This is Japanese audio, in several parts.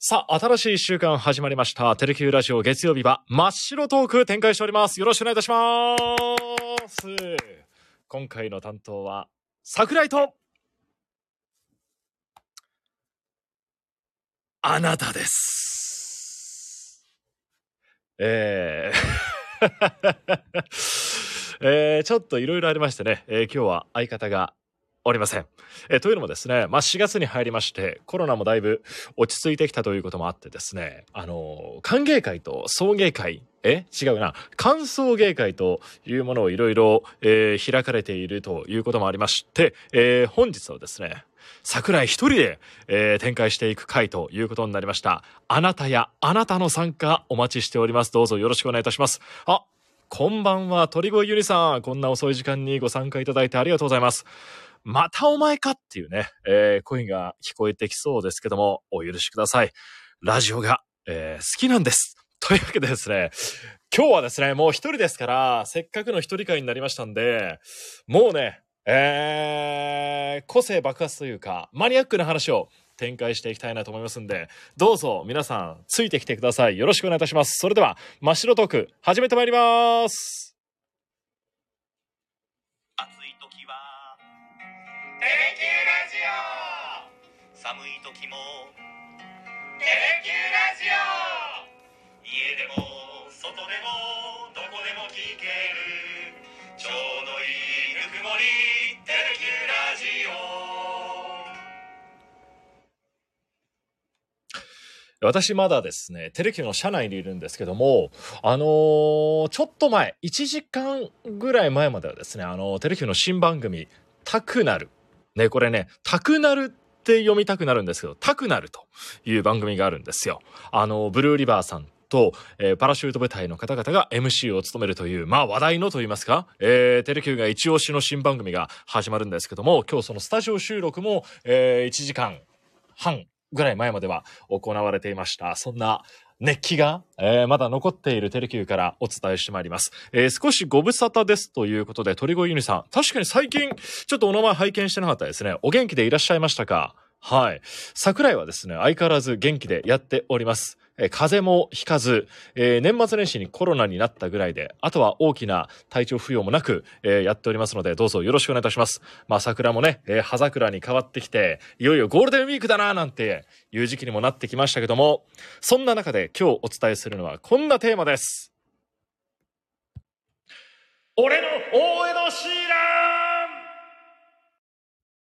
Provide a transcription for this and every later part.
さあ、新しい一週間始まりました。テレキューラジオ月曜日は真っ白トーク展開しております。よろしくお願いいたします。今回の担当は、桜井と、あなたです。えー えーちょっといろいろありましてね、えー今日は相方がおりません。えというのもですね、まあ、4月に入りまして、コロナもだいぶ落ち着いてきたということもあってですね、あの歓迎会と送迎会、え？違うな。歓送迎会というものをいろいろ、え開かれているということもありまして、えー本日はですね、桜井一人で、えー展開していく会ということになりました。あなたやあなたの参加お待ちしております。どうぞよろしくお願いいたします。あ、こんばんは、鳥越ゆりさん。こんな遅い時間にご参加いただいてありがとうございます。またお前かっていうね、えー声が聞こえてきそうですけども、お許しください。ラジオが、えー好きなんです。というわけでですね、今日はですね、もう一人ですから、せっかくの一人会になりましたんで、もうね、えー個性爆発というか、マニアックな話を展開していきたいなと思いますんで、どうぞ皆さん、ついてきてください。よろしくお願いいたします。それでは、真っ白トーク、始めてまいります。レキューラジオ」寒い時も「テレキューラジオ」家でも外でもどこでも聞ける。ちょうどいいぬくもり「テレキューラジオ」私まだですね、テレキューの社内にいるんですけども、あのーちょっと前、1時間ぐらい前まではですね、あのーテレキューの新番組、タクナル。ね、これね、タクナルって読みたくなるんですけど、タクナルという番組があるんですよ。あのブルーリバーさんと、えーパラシュート部隊の方々が MC を務めるという、まあ話題のと言いますか、えーテレキューが一押しの新番組が始まるんですけども、今日そのスタジオ収録も、え1時間半ぐらい前までは行われていました。そんな熱気が、えーまだ残っているテレキューからお伝えしてまいります。えー少しご無沙汰ですということで、鳥越ユニさん。確かに最近、ちょっとお名前拝見してなかったですね。お元気でいらっしゃいましたか？はい。桜井はですね、相変わらず元気でやっております。え風邪もひかず、え年末年始にコロナになったぐらいで、あとは大きな体調不良もなく、えやっておりますので、どうぞよろしくお願いいたします。まあ、桜もね、え葉桜に変わってきて、いよいよゴールデンウィークだななんていう時期にもなってきましたけども、そんな中で今日お伝えするのはこんなテーマです。俺の大江戸シーラン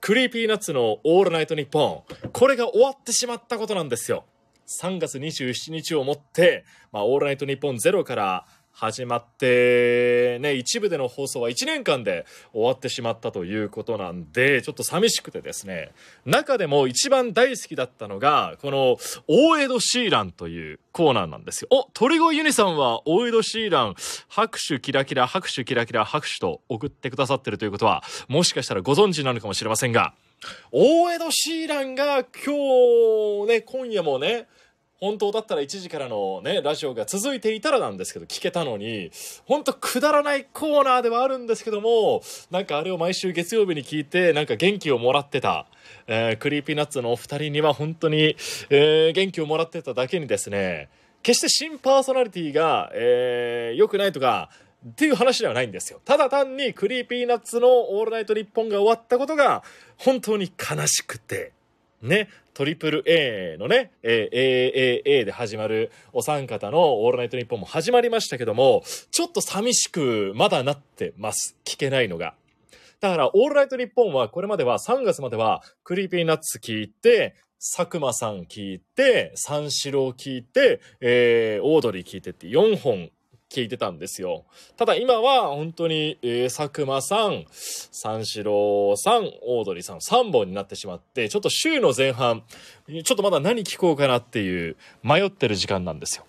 Creepy Nuts のオールナイトニッポン。これが終わってしまったことなんですよ。3月27日をもって、まあ、オールナイトニッポンゼロから始まって、ね、一部での放送は1年間で終わってしまったということなんで、ちょっと寂しくてですね、中でも一番大好きだったのが、この、大江戸シーランというコーナーなんですよ。お、鳥越ユニさんは大江戸シーラン、拍手キラキラ、拍手キラキラ、拍手と送ってくださってるということは、もしかしたらご存知なのかもしれませんが、大江戸シーランが今日ね、今夜もね、本当だったら1時からのね、ラジオが続いていたらなんですけど、聞けたのに、本当くだらないコーナーではあるんですけども、なんかあれを毎週月曜日に聞いて、なんか元気をもらってた、えー Creepy Nuts のお二人には本当に、えー元気をもらってただけにですね、決して新パーソナリティが、えー良くないとか、っていう話ではないんですよ。ただ単に Creepy Nuts のオールナイトニッポンが終わったことが本当に悲しくて、ね、トリプル A のね、えー、AAA で始まるお三方のオールナイトニッポンも始まりましたけども、ちょっと寂しくまだなってます。聞けないのが。だから、オールナイトニッポンはこれまでは3月までは Creepy Nuts 聞いて、佐久間さん聞いて、三四郎聞いて、えー、オードリー聞いてって4本聞いてたんですよ。ただ今は本当に、えー、佐久間さん、三四郎さん、オードリーさん、3本になってしまって、ちょっと週の前半、ちょっとまだ何聞こうかなっていう迷ってる時間なんですよ。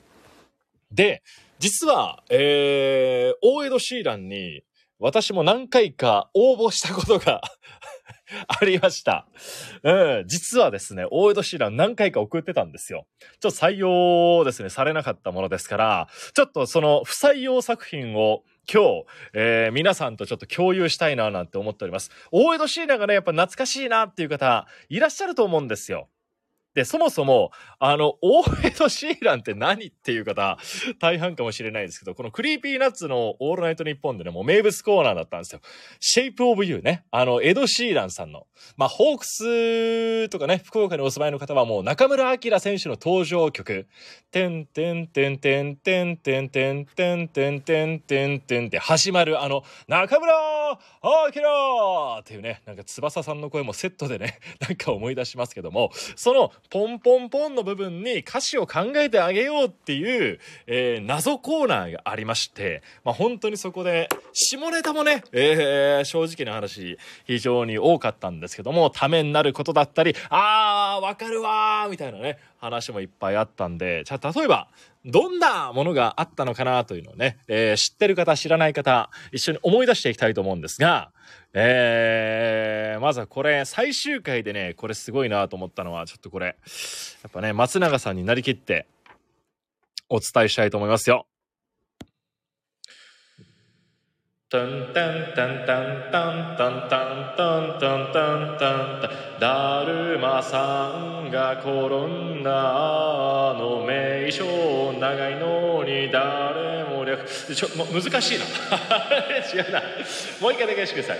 で、実は、えー、大江戸シーランに私も何回か応募したことが ありました。うん。実はですね、大江戸シーラン何回か送ってたんですよ。ちょっと採用ですね、されなかったものですから、ちょっとその不採用作品を今日、えー、皆さんとちょっと共有したいななんて思っております。大江戸シーランがね、やっぱ懐かしいなっていう方、いらっしゃると思うんですよ。で、そもそも、あの、大江戸シーランって何っていう方、大半かもしれないですけど、この Creepy Nuts のオールナイトニッポンでね、もう名物コーナーだったんですよ。 Shape of You ね。あの、エド・シーランさんの。まあ、ホークスとかね、福岡にお住まいの方はもう中村晃選手の登場曲。てんてんてんてんてんてんてんてんてんてんてんてんって始まるあの、中村晃っていうね、なんか翼さんの声もセットでね、なんか思い出しますけども、その、ポンポンポンの部分に歌詞を考えてあげようっていう、えー、謎コーナーがありまして、まあ、本当にそこで、下ネタもね、えー、正直な話、非常に多かったんですけども、ためになることだったり、あー、わかるわー、みたいなね、話もいっぱいあったんで、じゃあ例えば、どんなものがあったのかなというのをね、えー、知ってる方、知らない方、一緒に思い出していきたいと思うんですが、えー、まずはこれ、最終回でね、これすごいなと思ったのは、ちょっとこれ、やっぱね、松永さんになりきって、お伝えしたいと思いますよ。タンタンタンタンタンタンタンタンタンタンタンタンだ。るまさんが転んだ。あの名称長いのに誰も略ちょも難しいな違うなもう一回だ。けしてくだ。さい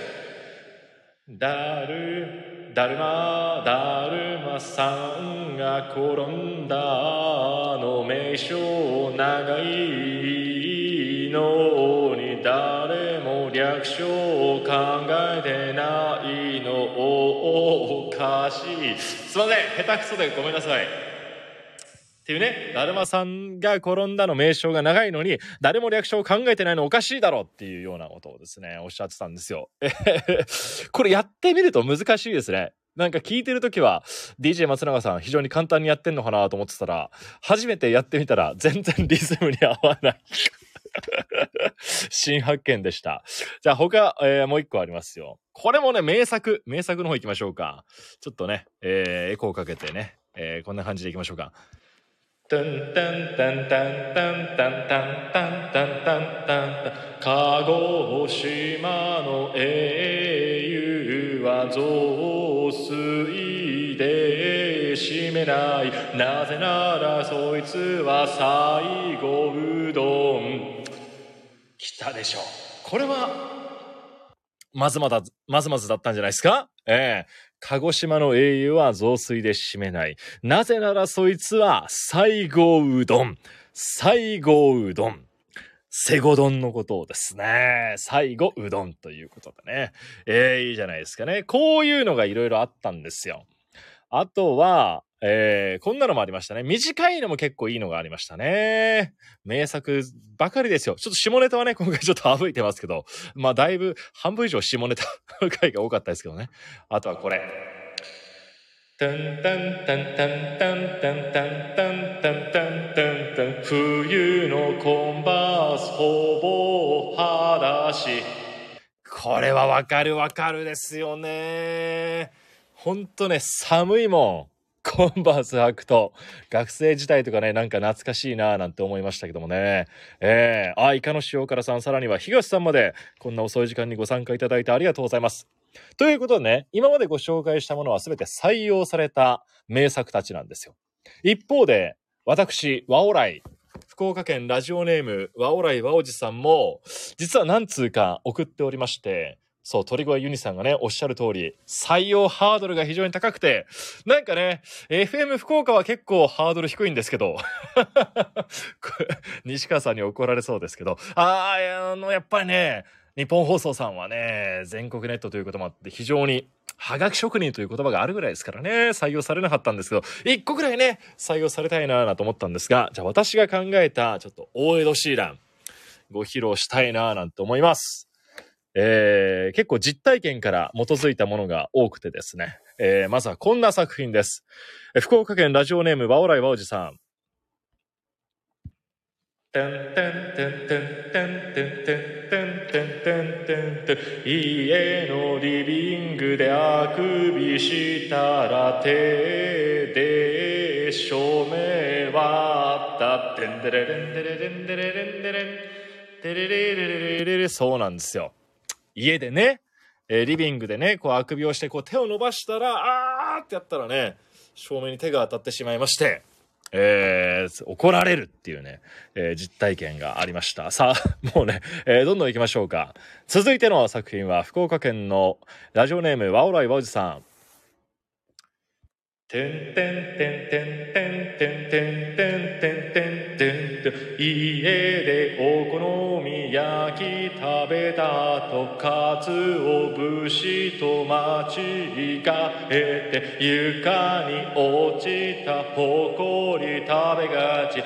だ。るだ。るまだ。るまさんが転んだ。あの名称長いのにも略称を考えてないの。おかしい。すいません。下手くそでごめんなさい。っていうね、だるまさんが転んだの名称が長いのに、誰も略称を考えてないのおかしいだろっていうようなことをですね、おっしゃってたんですよ。これやってみると難しいですね。なんか聞いてる時は DJ 松永さん非常に簡単にやってんのかなと思ってたら、初めてやってみたら全然リズムに合わない。新発見でした。じゃあ他、えー、もう一個ありますよ。これもね、名作。名作の方行きましょうか。ちょっとね、えー、エコーかけてね、えー、こんな感じで行きましょうか。タンタンタンタンタンタンタンタンタンタンタン鹿児島の英雄は増水で締めないなぜならそいつは最後うどんたでしょうこれはまずまだまずまずだったんじゃないですか？ええ鹿児島の英雄は雑炊で締めない。なぜならそいつは西郷うどん。西郷うどん。セゴ丼のことをですね、最後うどんということでね。えー、いいじゃないですかね。こういうのがいろいろあったんですよ。あとは、えー、こんなのもありましたね。短いのも結構いいのがありましたね。名作ばかりですよ。ちょっと下ネタはね、今回ちょっと省いてますけど、まあだいぶ半分以上下ネタの 回が多かったですけどね。あとはこれ。タンタンタンタンタンタンタンタンタンタンタンタン冬のコンバースほぼ裸足。これはわかるわかるですよね。ほんとね、寒いもん。コンバース履くと、学生時代とかね、なんか懐かしいなぁなんて思いましたけどもね。えー、あ、イカの塩辛さん、さらには東さんまで、こんな遅い時間にご参加いただいてありがとうございます。ということでね、今までご紹介したものは全て採用された名作たちなんですよ。一方で、私、ワオライ、福岡県ラジオネーム、ワオライワオジさんも、実は何通か送っておりまして、そう、鳥越ユニさんがね、おっしゃる通り、採用ハードルが非常に高くて、なんかね、FM 福岡は結構ハードル低いんですけど、西川さんに怒られそうですけど、ああ、あの、やっぱりね、日本放送さんはね、全国ネットということもあって非常に、はがき職人という言葉があるぐらいですからね、採用されなかったんですけど、一個ぐらいね、採用されたいなぁと思ったんですが、じゃあ私が考えた、ちょっと大江戸シーラン。ご披露したいなぁなんて思います。えー、結構実体験から基づいたものが多くてですね。えー、まずはこんな作品です。福岡県ラジオネーム、ワオライワオジさん。てんてんてんてんてんてんてんてんてんてんてんてん家のリビングであくびしたら手で照明割ったてんでれれんでれれんでれれんでれんでれれれれれれれそうなんですよ家でね、えーリビングでねこうあくびをしてこう手を伸ばしたらあーってやったらね照明に手が当たってしまいましてえー怒られるっていうね、えー実体験がありました。さあ、もうね、えーどんどん行きましょうか。続いての作品は、福岡県のラジオネーム、ワオライワオジさん。てんてんてんてんてんてんてんてんてんてんてんてん家でお好み焼き食べたとかつお節と間違えて床に落ちたほこり食べがち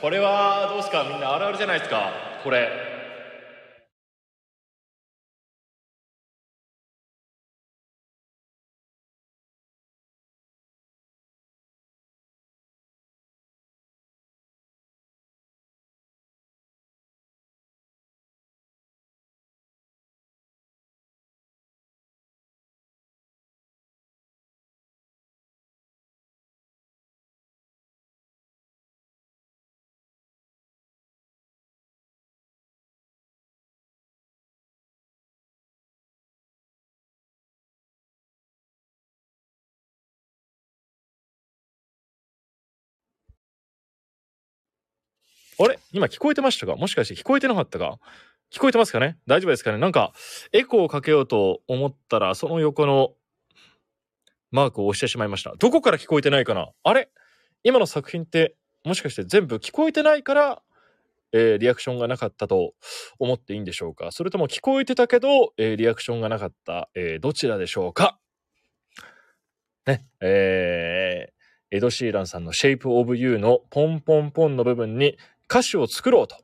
これはどうすかみんなあるあるじゃないですかこれあれ？今聞こえてましたか？もしかして聞こえてなかったか？聞こえてますかね？大丈夫ですかね？なんか、エコーをかけようと思ったら、その横のマークを押してしまいました。どこから聞こえてないかな？あれ？今の作品って、もしかして全部聞こえてないから、えーリアクションがなかったと思っていいんでしょうか？それとも聞こえてたけど、えーリアクションがなかった、えーどちらでしょうか？ね、えーエド・シーランさんの Shape of You のポンポンポンの部分に歌詞を作ろうと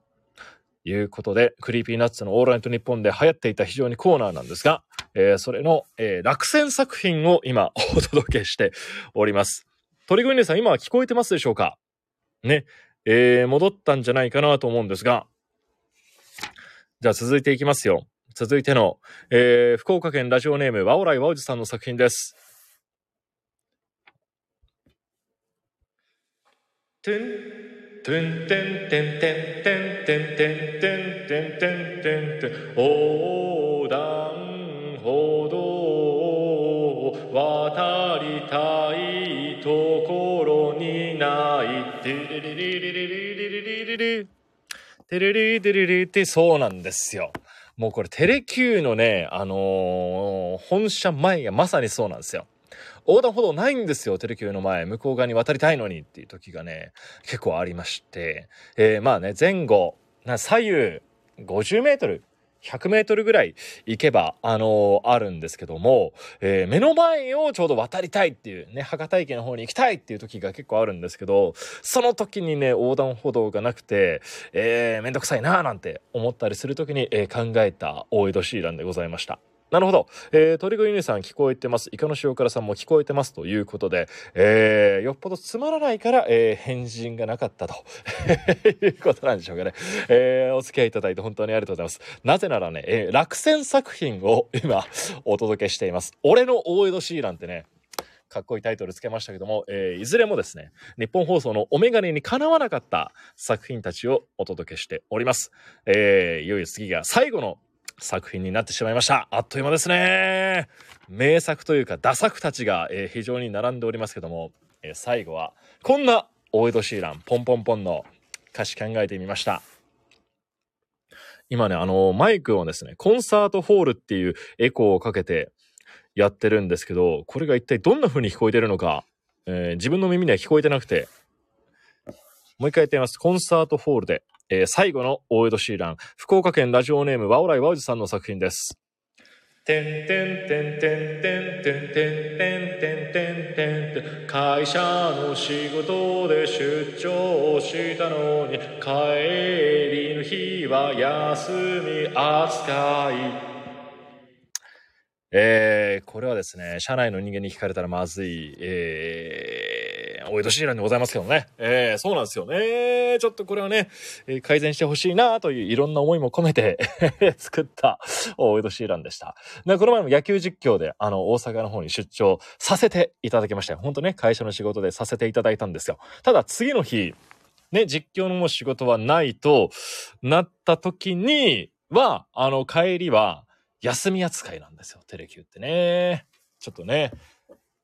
いうことで、 Creepy Nuts のオールナイトニッポンで流行っていた非常にコーナーなんですが、えーそれの、えー落選作品を今お届けしております。鳥越姉さん、今は聞こえてますでしょうか？ね、えー戻ったんじゃないかなと思うんですが、じゃあ続いていきますよ。続いての、えー福岡県ラジオネーム、ワオライワオジさんの作品です。てんてんてんてんてんてんてんてんてんてんてんてんてんてん横断歩道を渡りたいところにないてれれれれれれれれれれてれれてれれってそうなんですよ。もうこれテレキューのね、あのー本社前がまさにそうなんですよ。横断歩道ないんですよ、テレキューの前。向こう側に渡りたいのにっていう時がね、結構ありまして。えーまあね、前後、な左右50メートル、100メートルぐらい行けば、あのーあるんですけども、えー目の前をちょうど渡りたいっていうね、博多駅の方に行きたいっていう時が結構あるんですけど、その時にね、横断歩道がなくて、えーめんどくさいなーなんて思ったりする時に、えー考えた大江戸シーランでございました。なるほど。えー、鳥越姉さん聞こえてます。イカの塩辛さんも聞こえてますということで、えー、よっぽどつまらないから、えー、返信がなかったと いうことなんでしょうかね。えー、お付き合いいただいて本当にありがとうございます。なぜならね、えー、落選作品を 今お届けしています。俺の大江戸シーランってね、かっこいいタイトルつけましたけども、えーいずれもですね、日本放送のお眼鏡にかなわなかった作品たちをお届けしております。えーいよいよ次が最後の作品になってしまいました。あっという間ですね。名作というか、打作たちが、えー非常に並んでおりますけども、えー最後は、こんな大江戸シーラン、ポンポンポンの歌詞考えてみました。今ね、あの、マイクをですね、コンサートホールっていうエコーをかけてやってるんですけど、これが一体どんな風に聞こえてるのか、えー自分の耳には聞こえてなくて、もう一回やってみます。コンサートホールで、えー最後の大江戸シーラン、福岡県ラジオネームワオライワウジさんの作品です。てんてんてんてんてんてんてんてんてんてんてん会社の仕事で出張したのに帰りの日は休み扱いえー、これはですね、社内の人間に聞かれたらまずい、えー、お江戸シーランでございますけどね。えー、そうなんですよね。ちょっとこれはね、えー改善してほしいなといういろんな思いも込めて 作ったお江戸シーランでした。で、この前も野球実況で、あの、大阪の方に出張させていただきましたよ。本当ね、会社の仕事でさせていただいたんですよ。ただ次の日、ね、実況のも仕事はないとなった時には、あの、帰りは、休み扱いなんですよ、テレキューってね。ちょっとね、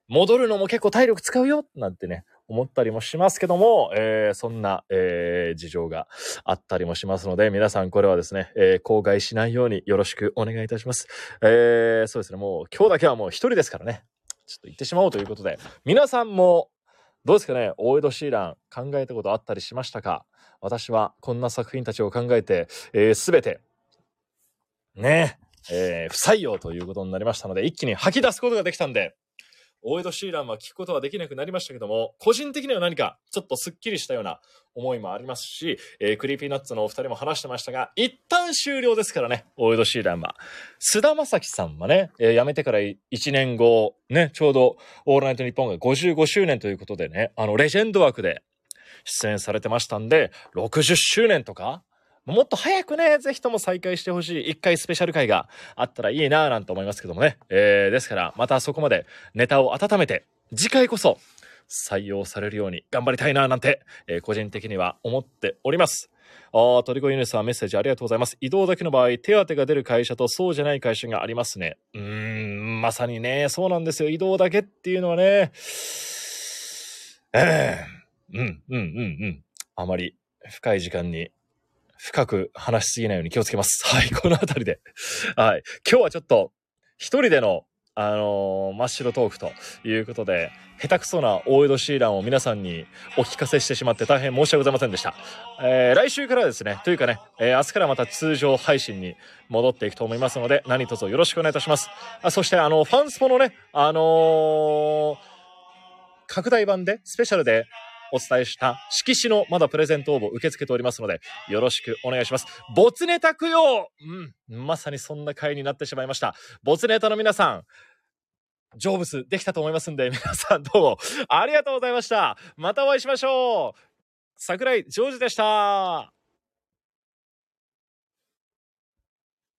戻るのも結構体力使うよなんてね、思ったりもしますけども、えーそんな、えー事情があったりもしますので、皆さんこれはですね、えー口外しないようによろしくお願いいたします。えーそうですね、もう今日だけはもう一人ですからね、ちょっと行ってしまおうということで、皆さんもどうですかね、大江戸シーラン考えたことあったりしましたか？私はこんな作品たちを考えて、えー、全て、ねえー不採用ということになりましたので、一気に吐き出すことができたんで、大江戸シーランは聞くことはできなくなりましたけども、個人的には何かちょっとスッキリしたような思いもありますし、えー Creepy Nuts のお二人も話してましたが、一旦終了ですからね、大江戸シーランは。菅田将暉さんはね、えー辞めてから1年後、ね、ちょうどオールナイトニッポンが55周年ということでね、あの、レジェンド枠で出演されてましたんで、60周年とか、もっと早くね、ぜひとも再開してほしい一回スペシャル回があったらいいなぁなんて思いますけどもね。えー、ですから、またそこまでネタを温めて、次回こそ採用されるように頑張りたいなぁなんて、えー個人的には思っております。あー、トリコユニスさんメッセージありがとうございます。移動だけの場合、手当が出る会社とそうじゃない会社がありますね。うーん、まさにね、そうなんですよ。移動だけっていうのはね、えー、うん、うん、うん、うん。あまり深い時間に深く話しすぎないように気をつけます。はい、このあたりで。はい。今日はちょっと、一人での、あのー真っ白トークということで、下手くそな大江戸シーランを皆さんにお聞かせしてしまって大変申し訳ございませんでした。えー来週からですね、というかね、えー明日からまた通常配信に戻っていくと思いますので、何卒よろしくお願いいたします。あそして、あの、ファンスポのね、あの拡大版で、スペシャルでお伝えした色紙のまだプレゼント応募受け付けておりますので、よろしくお願いします。没ネタ供養うん、まさにそんな回になってしまいました。没ネタの皆さん、成仏できたと思いますんで、皆さんどうもありがとうございました。またお会いしましょう。桜井ジョージでした。